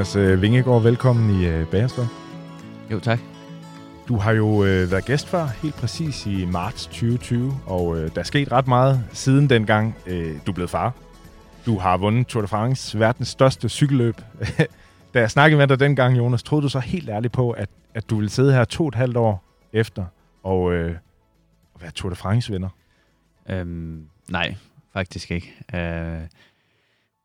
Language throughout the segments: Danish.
Jonas øh, Vingegaard, velkommen i øh, Bagerstop. Jo, tak. Du har jo øh, været gæst før, helt præcis i marts 2020, og øh, der er sket ret meget siden dengang øh, du blev far. Du har vundet Tour de France, verdens største cykelløb. da jeg snakkede med dig dengang, Jonas, troede du så helt ærligt på, at, at du ville sidde her to og et halvt år efter og, øh, være Tour de France-vinder? Øhm, nej, faktisk ikke. Øh,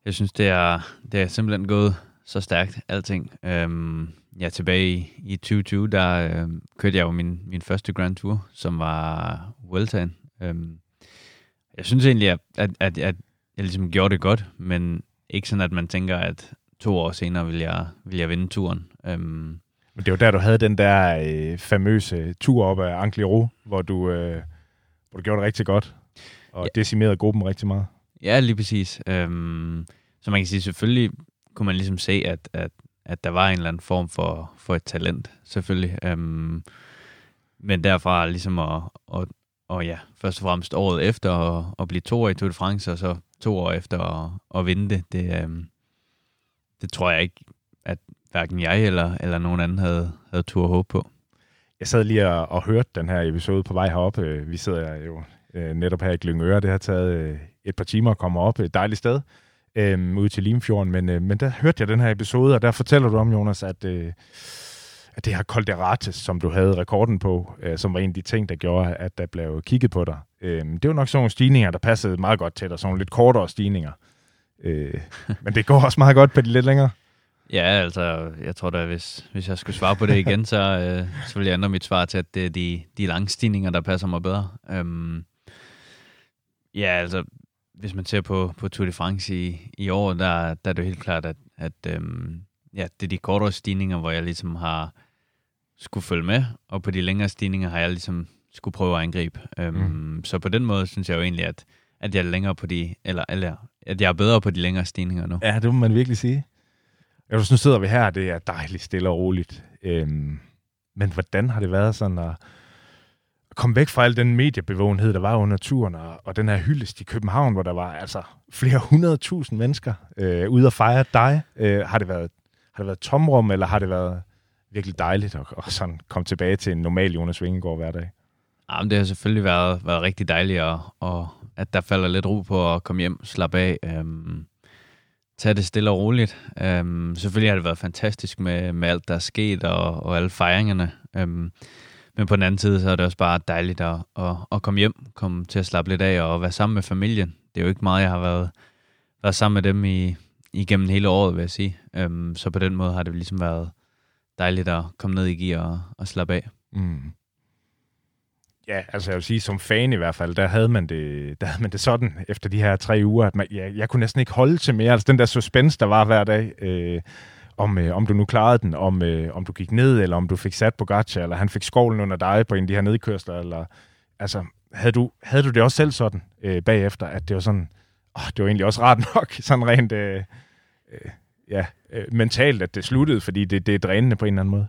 jeg synes, det er, det er simpelthen gået så stærkt, alting. Øhm, ja, tilbage i, i 2020, der øh, kørte jeg jo min, min første Grand Tour, som var Vueltaen. Øhm, jeg synes egentlig, at, at, at, at jeg ligesom gjorde det godt, men ikke sådan, at man tænker, at to år senere vil jeg, vil jeg vinde turen. Øhm, men det var der, du havde den der øh, famøse tur op af Angliru, hvor du, øh, hvor du gjorde det rigtig godt, og ja. decimerede gruppen rigtig meget. Ja, lige præcis. Øhm, så man kan sige, selvfølgelig kunne man ligesom se, at, at, at der var en eller anden form for, for et talent, selvfølgelig. Øhm, men derfra ligesom at, at, og ja, først og fremmest året efter at, at blive to år i Tour de France, og så to år efter at, at vinde det, det, øhm, det tror jeg ikke, at hverken jeg eller, eller nogen anden havde, havde tur håb på. Jeg sad lige og, og hørte den her episode på vej herop. Øh, vi sidder jo øh, netop her i Glyngøre. Det har taget øh, et par timer at komme op. Et dejligt sted øh, ude til Limfjorden. Men, øh, men der hørte jeg den her episode, og der fortæller du om, Jonas, at, øh, at det her Col de Rates, som du havde rekorden på, øh, som var en af de ting, der gjorde, at der blev kigget på dig. Øh, det var nok sådan nogle stigninger, der passede meget godt til dig, sådan nogle lidt kortere stigninger. Øh, men det går også meget godt på de lidt længere. Ja, altså, jeg tror da, hvis, hvis jeg skulle svare på det igen, så, øh, så vil jeg ændre mit svar til, at det er de, de lange stigninger, der passer mig bedre. Øhm, ja, altså, hvis man ser på, på Tour de France i, i år, der, der er det jo helt klart, at, at øhm, ja, det er de kortere stigninger, hvor jeg ligesom har skulle følge med, og på de længere stigninger har jeg ligesom skulle prøve at angribe. Øhm, mm. Så på den måde synes jeg jo egentlig, at, at jeg er længere på de, eller, eller at jeg er bedre på de længere stigninger nu. Ja, det må man virkelig sige. Jeg nu sidder vi her, det er dejligt stille og roligt. Øhm, men hvordan har det været sådan at komme væk fra al den mediebevågenhed, der var under turen, og, og den her hyldest i København, hvor der var altså flere hundredtusind mennesker øh, ude at fejre dig. Øh, har, det været, har det været tomrum, eller har det været virkelig dejligt at, at sådan komme tilbage til en normal Jonas Vingegaard hver dag? Ja, men det har selvfølgelig været, været rigtig dejligt, og, og at der falder lidt ro på at komme hjem, slappe af, øhm, tage det stille og roligt. Øhm, selvfølgelig har det været fantastisk med, med alt, der er sket, og, og alle fejringerne. Øhm, men på den anden side, så er det også bare dejligt at, at, at komme hjem, komme til at slappe lidt af og være sammen med familien. Det er jo ikke meget, jeg har været, været sammen med dem i, igennem hele året, vil jeg sige. Øhm, så på den måde har det ligesom været dejligt at komme ned i gear og, og slappe af. Mm. Ja, altså jeg vil sige, som fan i hvert fald, der havde man det, der havde man det sådan efter de her tre uger, at man, ja, jeg kunne næsten ikke holde til mere. Altså den der suspense, der var hver dag. Øh, om, øh, om du nu klarede den, om, øh, om du gik ned, eller om du fik sat på gacha, eller han fik skovlen under dig på en af de her nedkørsler, eller altså, havde du, havde du det også selv sådan øh, bagefter, at det var sådan, åh, det var egentlig også rart nok, sådan rent, øh, øh, ja, øh, mentalt, at det sluttede, fordi det, det er drænende på en eller anden måde?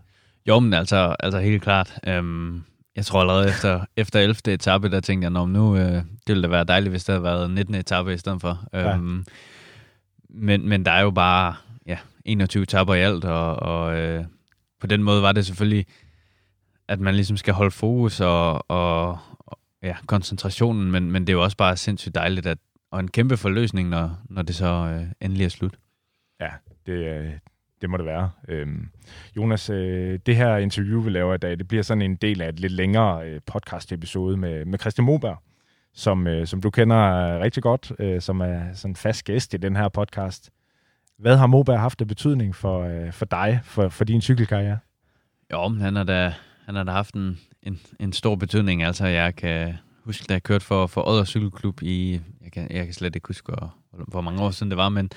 Jo, men altså, altså helt klart. Øhm, jeg tror allerede efter, efter 11. etape, der tænkte jeg, nu, øh, det ville da være dejligt, hvis det havde været 19. etape i stedet for. Ja. Øhm, men, men der er jo bare, ja, 21 tapper i alt, og, og øh, på den måde var det selvfølgelig, at man ligesom skal holde fokus og, og, og ja, koncentrationen, men, men det er jo også bare sindssygt dejligt, at, og en kæmpe forløsning, når, når det så øh, endelig er slut. Ja, det, øh, det må det være. Øhm, Jonas, øh, det her interview, vi laver i dag, det bliver sådan en del af et lidt længere øh, podcast-episode med, med Christian Moberg, som, øh, som du kender øh, rigtig godt, øh, som er sådan fast gæst i den her podcast. Hvad har Moberg haft af betydning for, øh, for dig, for, for din cykelkarriere? Jo, men han har da, han har da haft en, en, en stor betydning. Altså, jeg kan huske, da jeg kørte for, for Odder Cykelklub i, jeg kan, jeg kan slet ikke huske, hvor, hvor mange år siden det var, men,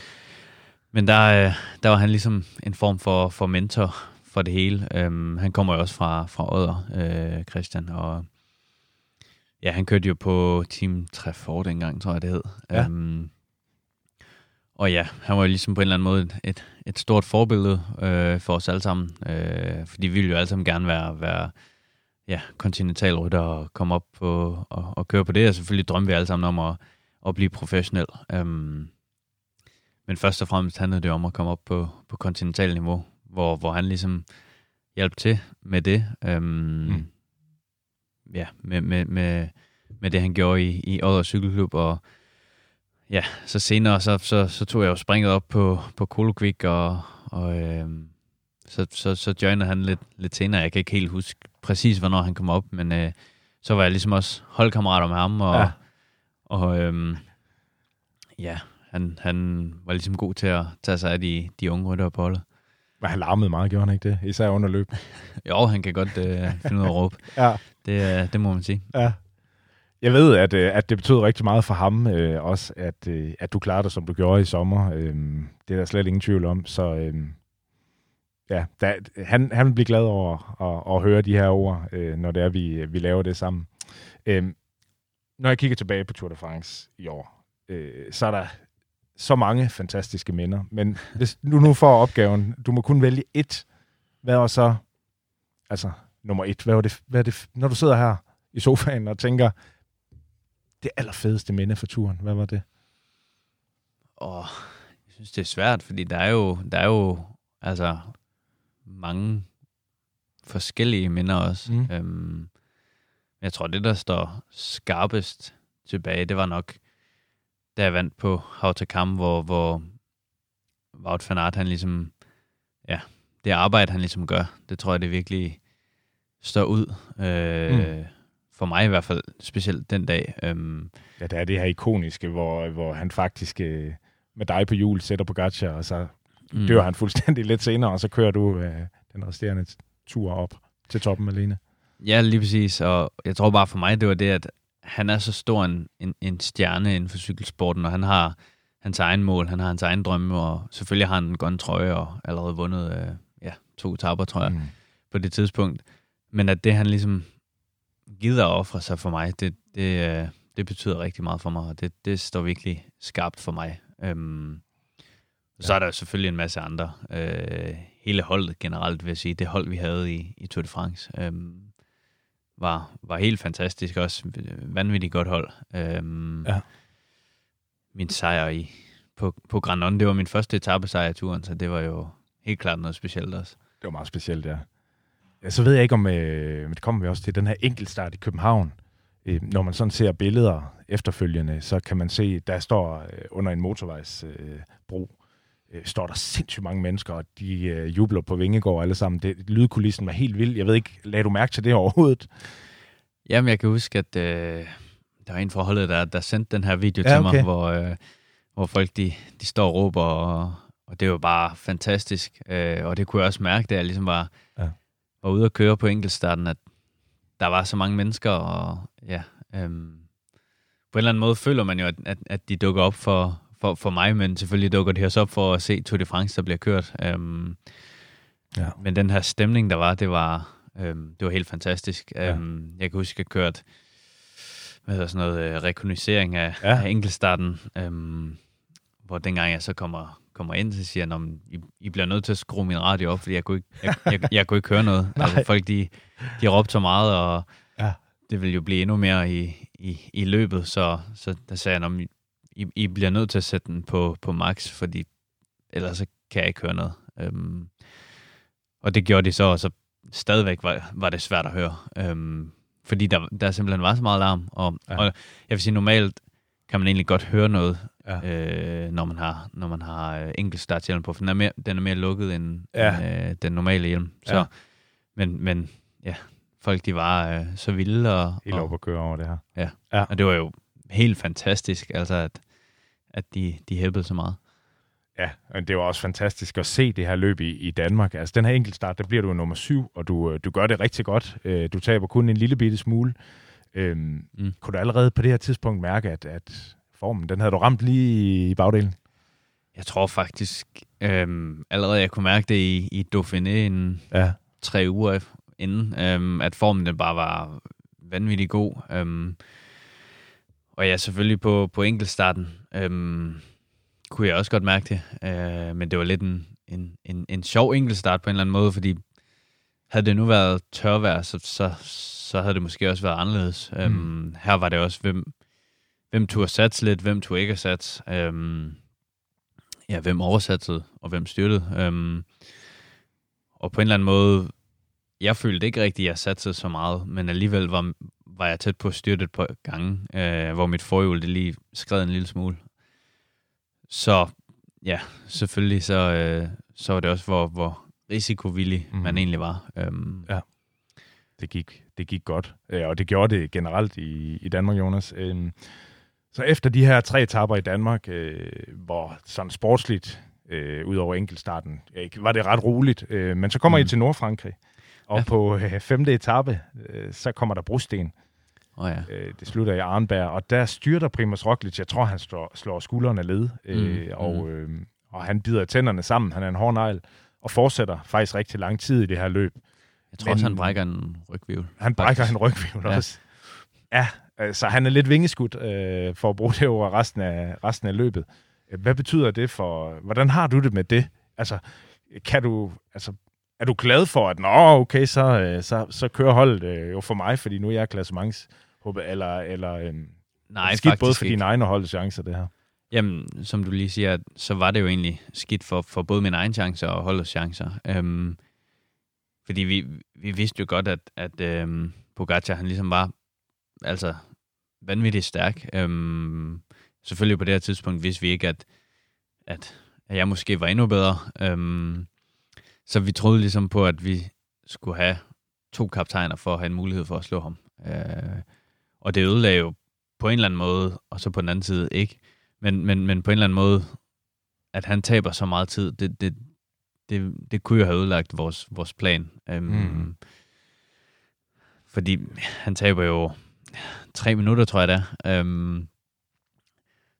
Men der, øh, der var han ligesom en form for, for mentor for det hele. Um, han kommer jo også fra, fra Odder, øh, Christian, og ja, han kørte jo på Team Treffort dengang, tror jeg det hed. Ja. Um, og ja, han var jo ligesom på en eller anden måde et, et stort forbillede øh, for os alle sammen, øh, fordi vi ville jo alle sammen gerne være, være ja, kontinentalrytter og komme op på og, og køre på det, og selvfølgelig drømmer vi alle sammen om at, at blive professionel. Um, men først og fremmest handlede det om at komme op på, på kontinental niveau, hvor, hvor han ligesom hjalp til med det. Um, mm. Ja, med, med, med, med det, han gjorde i, i Odder Cykelklub, og ja, så senere, så, så, så tog jeg jo springet op på, på Kolokvik, og, og øhm, så, så, så joinede han lidt, lidt senere. Jeg kan ikke helt huske præcis, hvornår han kom op, men øh, så var jeg ligesom også holdkammerater med ham, og, ja. og øhm, ja, han, han var ligesom god til at tage sig af de, de unge ryttere på holdet. Men han larmede meget, gjorde han ikke det? Især under løb. jo, han kan godt øh, finde ud af at råbe. ja. Det, øh, det må man sige. Ja. Jeg ved, at, øh, at det betød rigtig meget for ham øh, også, at, øh, at du klarede dig, som du gjorde i sommer. Øh, det er der slet ingen tvivl om. Så øh, ja, da, han, han vil blive glad over at, at høre de her ord, øh, når det er, vi, vi laver det sammen. Øh, når jeg kigger tilbage på Tour de France i år, øh, så er der så mange fantastiske minder. Men hvis du nu får opgaven, du må kun vælge et. Hvad var så, altså nummer et, hvad var det, hvad er det når du sidder her i sofaen og tænker, det allerfedeste minde for turen? Hvad var det? Åh, jeg synes, det er svært, fordi der er jo, der er jo altså mange forskellige minder også. Mm. Øhm, jeg tror, det, der står skarpest tilbage, det var nok, da jeg vandt på Hautakam, hvor, hvor Wout van Aert, han ligesom, ja, det arbejde, han ligesom gør, det tror jeg, det virkelig står ud. Øh, mm for mig i hvert fald, specielt den dag. Øhm, ja, det er det her ikoniske, hvor, hvor han faktisk øh, med dig på jul sætter på Gacha, og så mm. dør han fuldstændig lidt senere, og så kører du øh, den resterende tur op til toppen alene. Ja, lige præcis, og jeg tror bare for mig, det var det, at han er så stor en, en, en stjerne inden for cykelsporten, og han har hans egen mål, han har hans egen drømme, og selvfølgelig har han en grøn trøje, og allerede vundet øh, ja, to etaper, tror jeg, mm. på det tidspunkt. Men at det, han ligesom gider at ofre sig for mig, det, det, øh, det betyder rigtig meget for mig, og det, det står virkelig skarpt for mig. Øhm, ja. Så er der selvfølgelig en masse andre. Øh, hele holdet generelt, vil jeg sige, det hold, vi havde i, i Tour de France, øhm, var, var helt fantastisk. Også vanvittigt godt hold. Øhm, ja. Min sejr i, på, på Granon, det var min første etape sejr i turen, så det var jo helt klart noget specielt også. Det var meget specielt, ja. Ja, så ved jeg ikke, om øh, det kommer vi også til, den her enkeltstart i København. Øh, når man sådan ser billeder efterfølgende, så kan man se, der står øh, under en motorvejsbro, øh, står der sindssygt mange mennesker, og de øh, jubler på Vingegård alle sammen. Det, lydkulissen var helt vild. Jeg ved ikke, lagde du mærke til det overhovedet? Jamen, jeg kan huske, at øh, der var en forholdet, der, der sendte den her video ja, til okay. mig, hvor, øh, hvor folk de, de står og råber, og, og det var bare fantastisk. Øh, og det kunne jeg også mærke, da jeg ligesom var var ude at køre på enkeltstarten, at der var så mange mennesker, og ja, øhm, på en eller anden måde føler man jo, at, at, at de dukker op for, for, for mig, men selvfølgelig dukker de også op for at se Tour de France, der bliver kørt. Øhm, ja. Men den her stemning, der var, det var, øhm, det var helt fantastisk. Ja. Øhm, jeg kan huske, at jeg kørte hvad hedder sådan noget, øh, rekognosering af, ja. af enkeltstarten, øhm, hvor dengang jeg så kommer, kommer ind, så siger han, I, I bliver nødt til at skrue min radio op, fordi jeg kunne ikke, jeg, jeg, jeg kunne ikke høre noget. altså, folk, de, de råbte så meget, og ja. det vil jo blive endnu mere i, i, i løbet, så, så der sagde han, I, I bliver nødt til at sætte den på, på max, fordi ellers så kan jeg ikke høre noget. Øhm, og det gjorde de så, og så stadigvæk var, var det svært at høre. Øhm, fordi der, der simpelthen var så meget larm. Og, ja. og jeg vil sige, normalt kan man egentlig godt høre noget, ja. øh, når man har, når man har øh, enkelt starthjelm på, for den er mere, den er mere lukket end, ja. end øh, den normale hjelm. Så, ja. men, men ja, folk de var øh, så vilde. Og, I lov at køre over det her. Ja. ja, og det var jo helt fantastisk, altså at, at de, de hæppede så meget. Ja, og det var også fantastisk at se det her løb i, i Danmark. Altså den her enkeltstart, der bliver du nummer syv, og du, du gør det rigtig godt. Øh, du taber kun en lille bitte smule. Øhm, mm. Kunne du allerede på det her tidspunkt mærke, at, at formen, den havde du ramt lige i bagdelen? Jeg tror faktisk, øhm, allerede jeg kunne mærke det i, i Dauphiné en Ja. tre uger inden, øhm, at formen den bare var vanvittig god. Øhm, og ja, selvfølgelig på, på enkeltstarten øhm, kunne jeg også godt mærke det, øh, men det var lidt en, en, en, en sjov enkeltstart på en eller anden måde, fordi havde det nu været tørvejr, så, så, så havde det måske også været anderledes. Mm. Øhm, her var det også, hvem, hvem turde satse lidt, hvem turde ikke satse. Øhm, ja, hvem oversatte og hvem styrtede. Øhm, og på en eller anden måde, jeg følte ikke rigtigt, at jeg satte så meget, men alligevel var, var jeg tæt på at styrte et par gange, øh, hvor mit forhjul det lige skred en lille smule. Så ja, selvfølgelig så, øh, så var det også, hvor, hvor risikovillig mm. man egentlig var. Øhm, Ja. det gik, det gik godt. Øh, Og det gjorde det generelt i, i Danmark, Jonas. Øhm, Så efter de her tre etapper i Danmark, øh, hvor sådan sportsligt, øh, ud over enkeltstarten, øh, var det ret roligt. Øh, men så kommer mm. I Mm. til Nordfrankrig, og ja. På øh, femte etape, øh, så kommer der brosten. oh ja. Øh, det slutter i Arnberg, og der styrter Primoz Roglic. Jeg tror, han slår, slår skuldrene led, øh, Mm, og, øh, og han bider tænderne sammen. Han er en hård negl, og fortsætter faktisk rigtig lang tid i det her løb. Jeg tror også, Men- han brækker en rygvivl. Han brækker faktisk. en rygvivl ja. Ja. også. Ja, så han er lidt vingeskudt øh, for at bruge det over resten af, resten af løbet. Øh, Hvad betyder det for... Hvordan har du det med det? Altså, kan du... Altså, er du glad for, at nå, okay, så, øh, så, så kører holdet øh, jo for mig, fordi nu er jeg klassements eller, eller øh, Nej, skidt både for ikke. dine egne og holdets chancer, det her. Jamen, som du lige siger, så var det jo egentlig skidt for, for både mine egne chancer og holdets chancer. Øhm, fordi vi, vi vidste jo godt, at, at øhm, Pogacar, han ligesom var altså vanvittigt stærk. Øhm, selvfølgelig på det her tidspunkt vidste vi ikke, at, at, at jeg måske var endnu bedre. Øhm, så vi troede ligesom på, at vi skulle have to kaptajner for at have en mulighed for at slå ham. Øh, og det ødelagde jo på en eller anden måde, og så på den anden side ikke. Men, men, men på en eller anden måde, at han taber så meget tid, det, det, det, det kunne jo have ødelagt vores, vores plan. Mm. mm. Fordi han taber jo tre minutter, tror jeg det er. Um,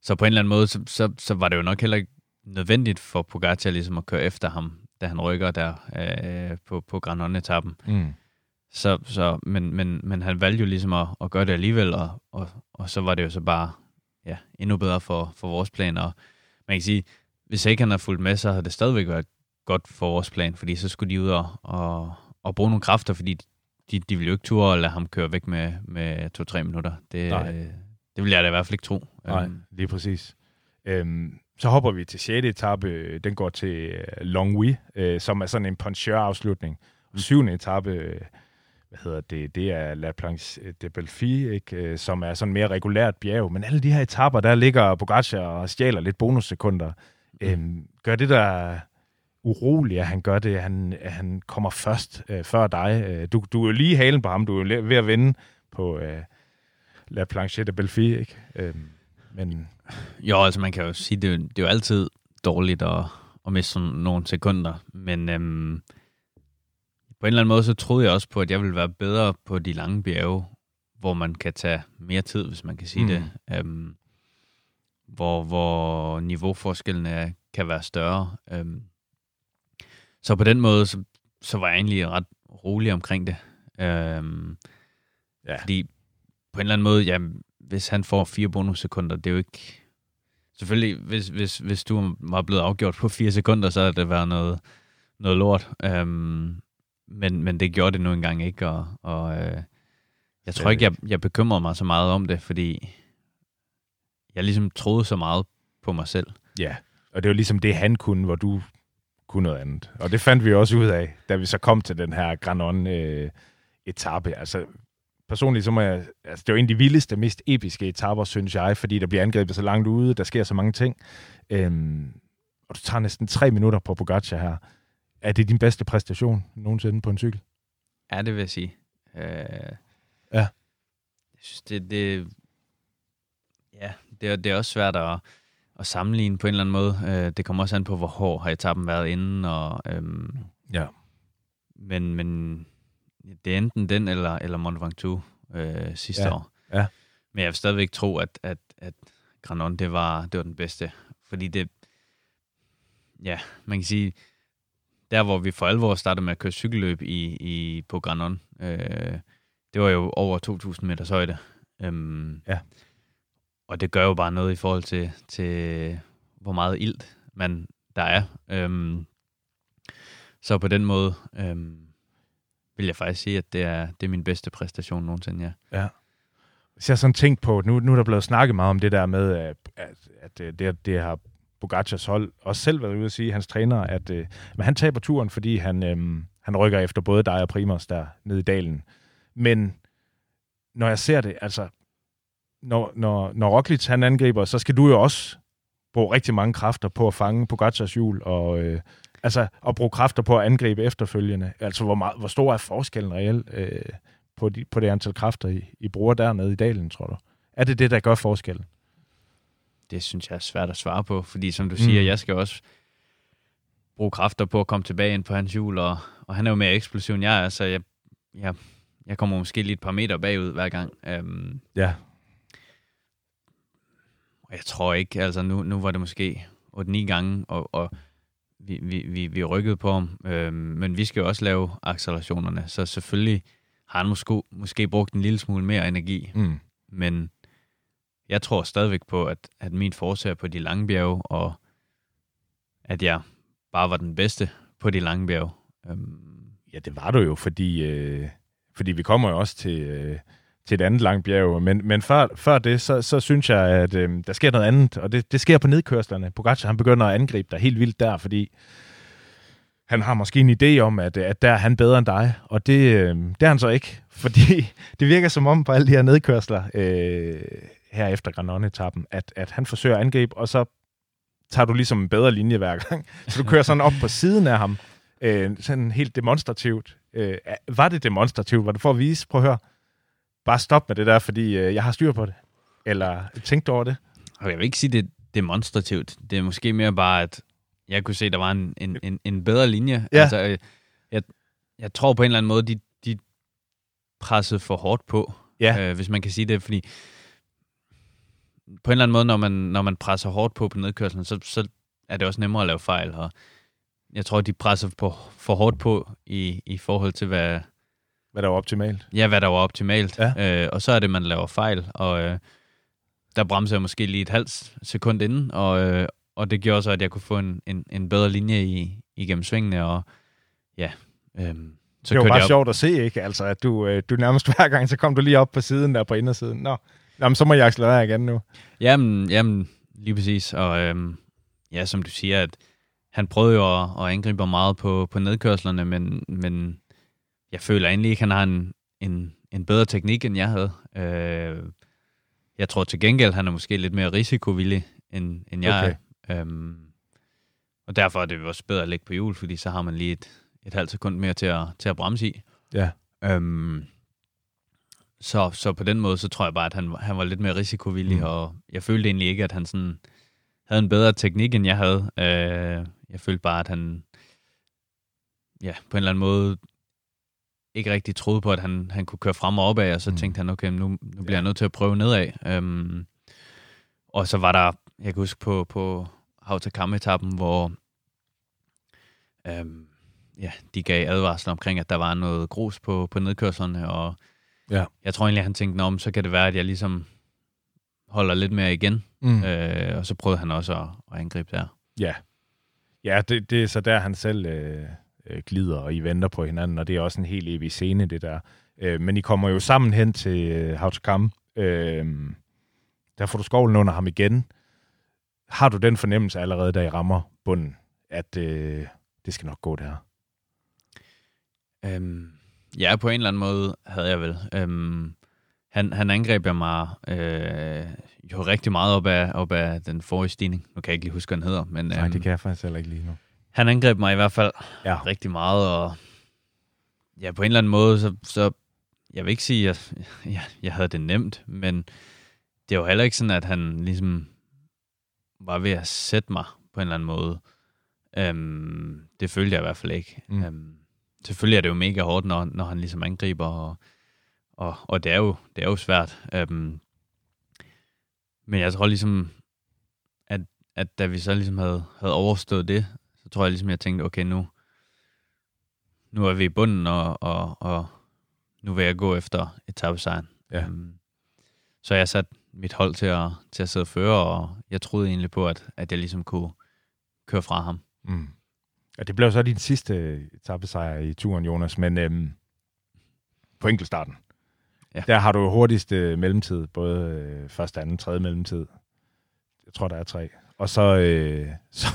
så på en eller anden måde, så, så, så var det jo nok heller ikke nødvendigt for Pogacar ligesom at køre efter ham, da han rykker der øh, på, på Granon-etappen. Mm. Så, så, men, men, men han valgte jo ligesom at, at gøre det alligevel, og, og, og så var det jo så bare ja, endnu bedre for, for vores plan. Og man kan sige, hvis ikke han havde fulgt med, så havde det stadigvæk været godt for vores plan, fordi så skulle de ud og, og, og bruge nogle kræfter, fordi de, de ville jo ikke turde at lade ham køre væk med, med to-tre minutter. Det, Nej. øh, det vil jeg da i hvert fald ikke tro. Nej, Øhm, lige præcis. Øhm, så hopper vi til 6. etape. Den går til øh, Longwy, øh, som er sådan en puncheur-afslutning. Og 7. etape, øh, hvad hedder det, det er La Planche de Belfi, ikke? Øh, som er sådan mere regulært bjerg. Men alle de her etaper, der ligger Pogacar og stjæler lidt bonussekunder. Øhm, gør det der urolig, at han gør det, at han, at han kommer først øh, før dig. Øh, Du, du er jo lige halen på ham, du er jo ved at vinde på øh, La Planche de Belfi, ikke? Øhm, men Jo, altså man kan jo sige, det, er jo- det er jo altid dårligt at, at miste sådan nogle sekunder, men øhm, på en eller anden måde, så troede jeg også på, at jeg ville være bedre på de lange bjerge, hvor man kan tage mere tid, hvis man kan sige mm. det. Øhm, hvor, hvor niveauforskellene kan være større. Øhm, så på den måde, så, så var jeg egentlig ret rolig omkring det. Øhm, Ja. Fordi på en eller anden måde, jamen, hvis han får fire bonussekunder, det er jo ikke... Selvfølgelig, hvis, hvis, hvis du var blevet afgjort på fire sekunder, så havde det været noget, noget lort. Øhm, men, men det gjorde det nu engang ikke, og, og øh, jeg tror ikke, jeg, jeg bekymrede mig så meget om det, fordi jeg ligesom troede så meget på mig selv. Ja, og det var ligesom det, han kunne, hvor du kunne noget andet. Og det fandt vi også ud af, da vi så kom til den her Granon-etape. altså, personligt så må jeg... Altså, det var en af de vildeste, mest episke etaper, synes jeg, fordi der bliver angrebet så langt ude, der sker så mange ting. Øhm, og du tager næsten tre minutter på Pogacar her. Er det din bedste præstation nogensinde på en cykel? Ja, det vil jeg sige. Øh, Ja. Jeg synes, det, det, ja, det, det er også svært at, at sammenligne på en eller anden måde. Øh, det kommer også an på, hvor hård har etappen været inden. Og, øhm, Ja. men, men det er enten den eller, eller Mont Ventoux øh, sidste Ja, år. ja. Men jeg vil stadigvæk tro, at, at, at Granon, det var, det var den bedste. Fordi det, ja, man kan sige, der hvor vi for alvor startede med at køre cykelløb i, i, på Granon, øh, det var jo over 2.000 meters højde. Øhm, Ja. Og det gør jo bare noget i forhold til, til hvor meget ilt man der er. Øhm, så på den måde øhm, vil jeg faktisk sige, at det er, det er min bedste præstation nogensinde, ja. Ja. Hvis jeg har sådan tænkt på, nu, nu er der blevet snakket meget om det der med, at, at, øh, det, det har Bogacars hold også selv været ude at sige, hans træner, at øh, men han taber turen, fordi han, øh, han rykker efter både dig og Primus der nede i dalen. Men når jeg ser det, altså, når, når, når Roglic han angriber, så skal du jo også bruge rigtig mange kræfter på at fange Pogacars hjul, og øh, altså, at bruge kræfter på at angribe efterfølgende. Altså, hvor, meget, hvor stor er forskellen reelt øh, på, de, på det antal kræfter, I, I bruger dernede i dalen, tror du? Er det det, der gør forskellen? Det synes jeg er svært at svare på, fordi som du mm. siger, jeg skal også bruge kræfter på at komme tilbage ind på hans hjul, og, og han er jo mere eksplosiv end jeg er, så jeg, jeg, jeg kommer måske lige et par meter bagud hver gang. Øhm, Ja. Og jeg tror ikke, altså nu, nu var det måske 8-9 gange, og, og vi, vi, vi, vi rykkede på ham, øhm, men vi skal jo også lave accelerationerne, så selvfølgelig har han måske, måske brugt en lille smule mere energi, Mm. men jeg tror stadigvæk på, at, at min forsøg på de lange bjerge, og at jeg bare var den bedste på de lange bjerge. Øhm, Ja, det var du jo, fordi, øh, fordi vi kommer jo også til, øh, til et andet langt bjerg. Men, men før, før det, så, så synes jeg, at øh, der sker noget andet, og det, det sker på nedkørslerne. Pogacar, han begynder at angribe dig helt vildt der, fordi han har måske en idé om, at, at der er han bedre end dig, og det, øh, det er han så ikke, fordi det virker som om på alle de her nedkørsler øh, her efter Granon-etappen, at, at han forsøger at angribe, og så tager du ligesom en bedre linje hver gang. Så du kører sådan op på siden af ham, øh, sådan helt demonstrativt. Øh, var det demonstrativt? Var det for at vise? Prøv at høre. Bare stop med det der, fordi øh, jeg har styr på det. Eller tænkte over det? og jeg vil ikke sige, det er demonstrativt. Det er måske mere bare, at jeg kunne se, at der var en, en, en, en bedre linje. Ja. Altså, øh, jeg, jeg tror på en eller anden måde, de, de pressede for hårdt på, Ja. øh, hvis man kan sige det, fordi på en eller anden måde, når man, når man presser hårdt på på nedkørslen, så, så er det også nemmere at lave fejl. Og jeg tror, de presser på, for hårdt på i, i forhold til, hvad, Hvad der var optimalt. ja, hvad der var optimalt. Ja. Øh, og så er det, man laver fejl, og øh, der bremser jeg måske lige et halvt sekund inden, og, øh, og det gjorde så, at jeg kunne få en, en, en bedre linje i, igennem svingene, og ja, øh, så det var bare sjovt at se, ikke? Altså, at du, øh, du nærmest hver gang, så kom du lige op på siden der på indersiden. Nå, Jamen, så må jeg accelerere igen nu. Jamen, jamen, lige præcis, og øh, ja, som du siger, at han prøvede jo at, at angribe mig meget på, på nedkørslerne, men, men jeg føler egentlig ikke, at han har en, en, en bedre teknik, end jeg havde. Øh, jeg tror til gengæld, han er måske lidt mere risikovillig, end, end jeg Okay. er. Øhm, og derfor er det også bedre at lægge på hjul, fordi så har man lige et, et halvt sekund mere til at, til at bremse i. Ja. Øhm, så, så på den måde, så tror jeg bare, at han, han var lidt mere risikovillig, mm. og jeg følte egentlig ikke, at han sådan havde en bedre teknik, end jeg havde. Øh, jeg følte bare, at han ja, på en eller anden måde ikke rigtig troede på, at han, han kunne køre frem og opad, og så Mm. tænkte han, okay, nu, nu bliver jeg nødt til at prøve nedad. Øhm, og så var der, jeg kan huske på, på Hautakam-etappen, hvor øhm, ja, de gav advarsel omkring, at der var noget grus på, på nedkørslerne, og Ja. jeg tror egentlig, at han tænkte, Nå, så kan det være, at jeg ligesom holder lidt mere igen. Mm. Øh, og så prøvede han også at, at angribe der. Ja. Ja, det, det er så der, han selv øh, øh, glider, og I venter på hinanden, og det er også en helt evig scene, det der. Øh, men I kommer jo sammen hen til øh, How to Come. Øh, der får du skovlen under ham igen. Har du den fornemmelse allerede, da I rammer bunden, at øh, det skal nok gå det her? Øhm, ja, på en eller anden måde havde jeg vel. Øhm, han, han angreb jeg mig øh, jo rigtig meget op af, op af den forrige stigning. Nu kan jeg ikke lige huske, hvad den hedder. Men, Nej, øhm, det kan jeg faktisk heller ikke lige nu. Han angreb mig i hvert fald Ja. rigtig meget, og ja, på en eller anden måde, så, så jeg vil ikke sige, at jeg, jeg, jeg havde det nemt, men det var heller ikke sådan, at han ligesom var ved at sætte mig på en eller anden måde. Øhm, det følte jeg i hvert fald ikke. Mm. Øhm, selvfølgelig er det jo mega hårdt, når, når han ligesom angriber, og, og, og det, er jo, det er jo svært. Øhm, men jeg tror ligesom, at, at da vi så ligesom havde, havde overstået det, så tror jeg ligesom, jeg tænkte, okay, nu, nu er vi i bunden, og, og, og nu vil jeg gå efter etappesejren. Ja. Um, så jeg satte mit hold til at, til at sidde og føre, og jeg troede egentlig på, at, at jeg ligesom kunne køre fra ham. Mm. Ja, det blev så din sidste etappesejr i turen, Jonas, men øhm, på enkeltstarten. Ja. Der har du hurtigste mellemtid, både øh, første, anden, tredje mellemtid. Jeg tror, der er tre. Og så, øh, så,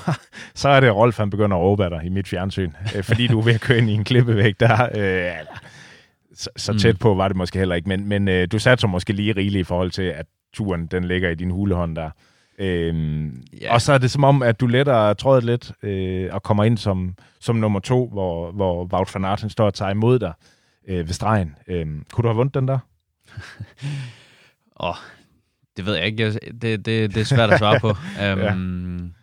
så er det Rolf, han begynder at råbe dig i mit fjernsyn, øh, fordi du er ved at køre ind i en klippevæg der. Øh, så, så Mm. tæt på var det måske heller ikke, men, men øh, du satte så måske lige rigeligt i forhold til, at turen den ligger i din hulehånd der. Øhm, Ja. Og så er det som om, at du letter trådet lidt øh, og kommer ind som, som nummer to, hvor, hvor Wout van Aert står og tager imod dig øh, ved stregen. Øhm, kunne du have vundet den der? Åh, det ved jeg ikke. Jeg- Det, det, det er svært at svare på. Um,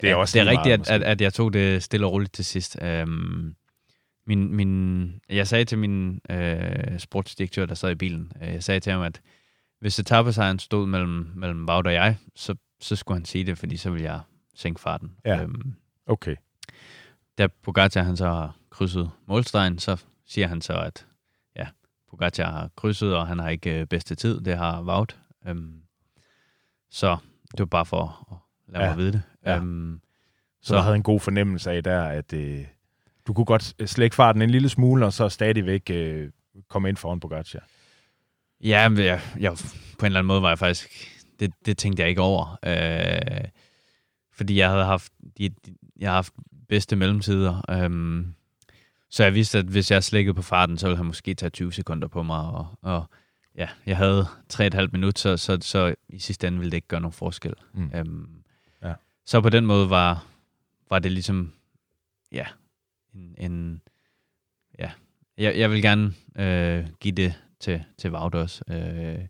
Det er også det er rigtigt, meget, at, at, at jeg tog det stille og roligt til sidst. Um, min, min, jeg sagde til min øh, sportsdirektør, der sad i bilen, øh, jeg sagde til ham, at hvis etappesejren stod mellem, mellem Wout og jeg, så, så skulle han sige det, fordi så ville jeg sænke farten. Ja. Um, Okay. da Pogacar han så har krydset målstregen, så siger han så, at ja, Pogacar har krydset, og han har ikke øh, bedste tid. Det har Wout. Øhm, så det var bare for at lade Ja. mig vide det. Ja. Øhm, Så, så du havde en god fornemmelse af der, at øh, du kunne godt slække farten en lille smule, og så stadigvæk øh, komme ind foran Pogacar. Ja, men jeg, jeg, på en eller anden måde var jeg faktisk... Det, det tænkte jeg ikke over. Øh, fordi jeg havde haft, de, de, jeg har haft bedste mellemtider. Øhm, så jeg vidste, at hvis jeg slækkede på farten, så ville han måske tage 20 sekunder på mig. Og, og ja, jeg havde 3,5 minutter, så, så, så i sidste ende ville det ikke gøre nogen forskel. Mm. Øhm, Ja. Så på den måde var, var det ligesom, ja, en, en ja, jeg, jeg vil gerne øh, give det til, til Wout også. Øh,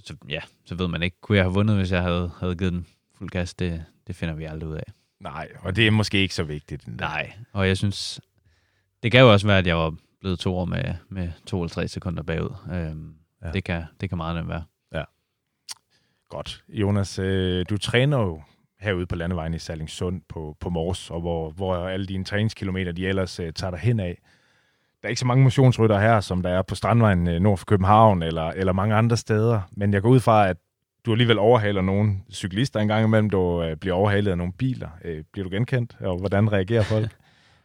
så, ja, så ved man ikke, kunne jeg have vundet, hvis jeg havde, havde givet den fuld gas? Det, det finder vi aldrig ud af. Nej, og det er måske ikke så vigtigt. Nej, og jeg synes, det kan jo også være, at jeg var blevet to år med, med to eller tre sekunder bagud. Øhm, Ja. ja. det, kan, det kan meget nemt være. Godt. Jonas, øh, du træner jo herude på landevejen i Sallingsund på, på Mors, og hvor, hvor alle dine træningskilometer, de ellers øh, tager dig hen af. Der er ikke så mange motionsrytter her, som der er på Strandvejen øh, nord for København eller, eller mange andre steder, men jeg går ud fra, at du alligevel overhaler nogle cyklister en gang imellem, du øh, bliver overhalet af nogle biler. Øh, bliver du genkendt, og hvordan reagerer folk?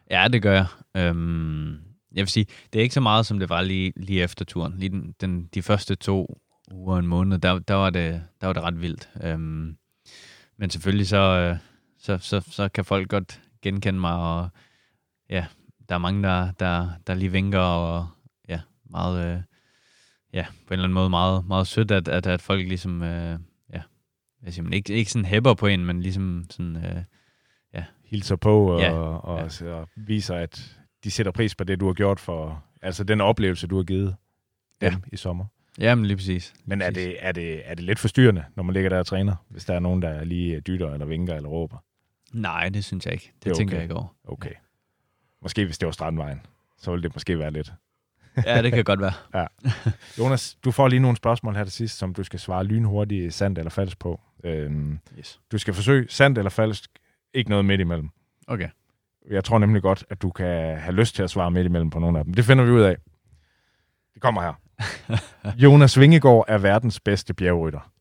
Ja, det gør jeg. Øhm, jeg vil sige, det er ikke så meget, som det var lige, lige efter turen. Lige den, den, de første to uger og en måned, der, der, var, det, der var det ret vildt. Øhm, men selvfølgelig så, øh, så, så, så kan folk godt genkende mig, og ja, der er mange, der, der, der lige vinker, og ja, meget, øh, ja, på en eller anden måde meget, meget sødt, at, at, at folk ligesom, øh, ja, jeg siger, man, ikke, ikke sådan hæpper på en, men ligesom sådan, øh, Hilser på og, Ja, og, og, og viser, at de sætter pris på det, du har gjort for, altså den oplevelse, du har givet dem Ja. i sommer. jamen lige præcis. Men er Præcis. det, er, det, er det lidt forstyrrende, når man ligger der og træner, hvis der er nogen, der lige dytter eller vinker eller råber? Nej, det synes jeg ikke. Det, Det det tænker okay. jeg ikke over. Okay. Måske hvis det var Strandvejen, så ville det måske være lidt. Ja, det kan godt være. Jonas, du får lige nogle spørgsmål her til sidst, som du skal svare lynhurtigt sandt eller falsk på. Øhm, Yes. du skal forsøge sandt eller falsk, ikke noget midt imellem. Okay. Jeg tror nemlig godt, at du kan have lyst til at svare midt imellem på nogle af dem. Det finder vi ud af. Det kommer her. Jonas Vingegaard er verdens bedste bjergrytter.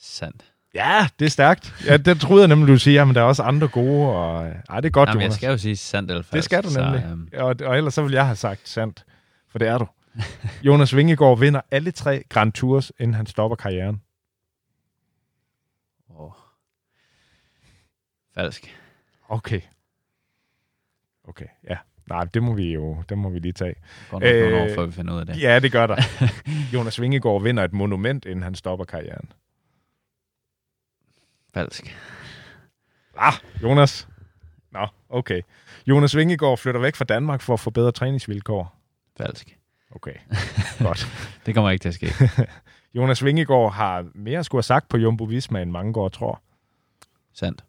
Sandt. Ja, det er stærkt. Ja, det troede jeg nemlig, du siger, men der er også andre gode. Og... Ej, det er godt, Jamen, jeg Jonas. skal jo sige sandt eller falsk. Det skal du nemlig. Så, øhm, Og, og ellers så vil jeg have sagt sandt, for det er du. Jonas Vingegaard vinder alle tre Grand Tours, inden han stopper karrieren. Falsk. Okay. Okay, ja. Nej, det må vi jo det må vi lige tage. Går nok øh, år, før vi finder ud af det. Ja, det gør der. Jonas Vingegaard vinder et monument, inden han stopper karrieren. Falsk. Ah, Jonas. Nå, okay. Jonas Vingegaard flytter væk fra Danmark for at få bedre træningsvilkår. Falsk. Okay, godt. Det kommer ikke til at ske. Jonas Vingegaard har mere at skulle have sagt på Jumbo Visma, end mange går tror. Sandt.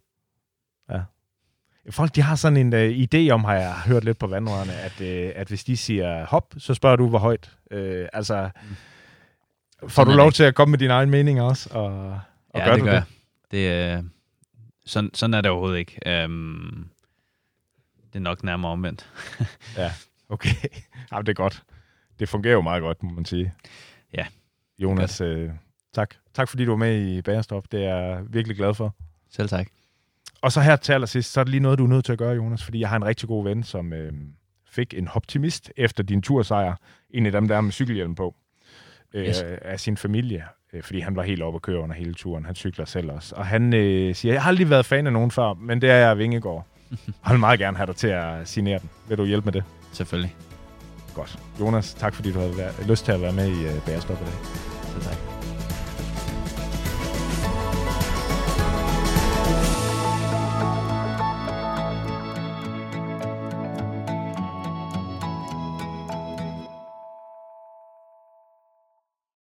Folk de har sådan en uh, idé om, har jeg hørt lidt på vandrørene, at, uh, at hvis de siger hop, så spørger du, hvor højt. Uh, altså, får Sådan du lov det til at komme med din egen mening også? Og, og ja, gør det du gør det? Det, øh, sådan, sådan er det overhovedet ikke. Um, det er nok nærmere omvendt. ja, okay. Ja, det er godt. Det fungerer jo meget godt, må man sige. Ja. Jonas, øh, tak. Tak fordi du var med i Bagerstop. Det er jeg virkelig glad for. Selv tak. Og så her til allersidst, så er det lige noget, du er nødt til at gøre, Jonas, fordi jeg har en rigtig god ven, som øh, fik en optimist efter din tursejr. En af dem, der er med cykelhjelm på. Øh, yes. Af sin familie, øh, fordi han var helt oppe at køre under hele turen. Han cykler selv også. Og han øh, siger, jeg har aldrig været fan af nogen før, men det er jeg Vingegård. Han vil meget gerne have dig til at signere den. Vil du hjælpe med det? Selvfølgelig. Godt. Jonas, tak fordi du havde lyst til at være med i uh, Bærestop i dag. Så tak.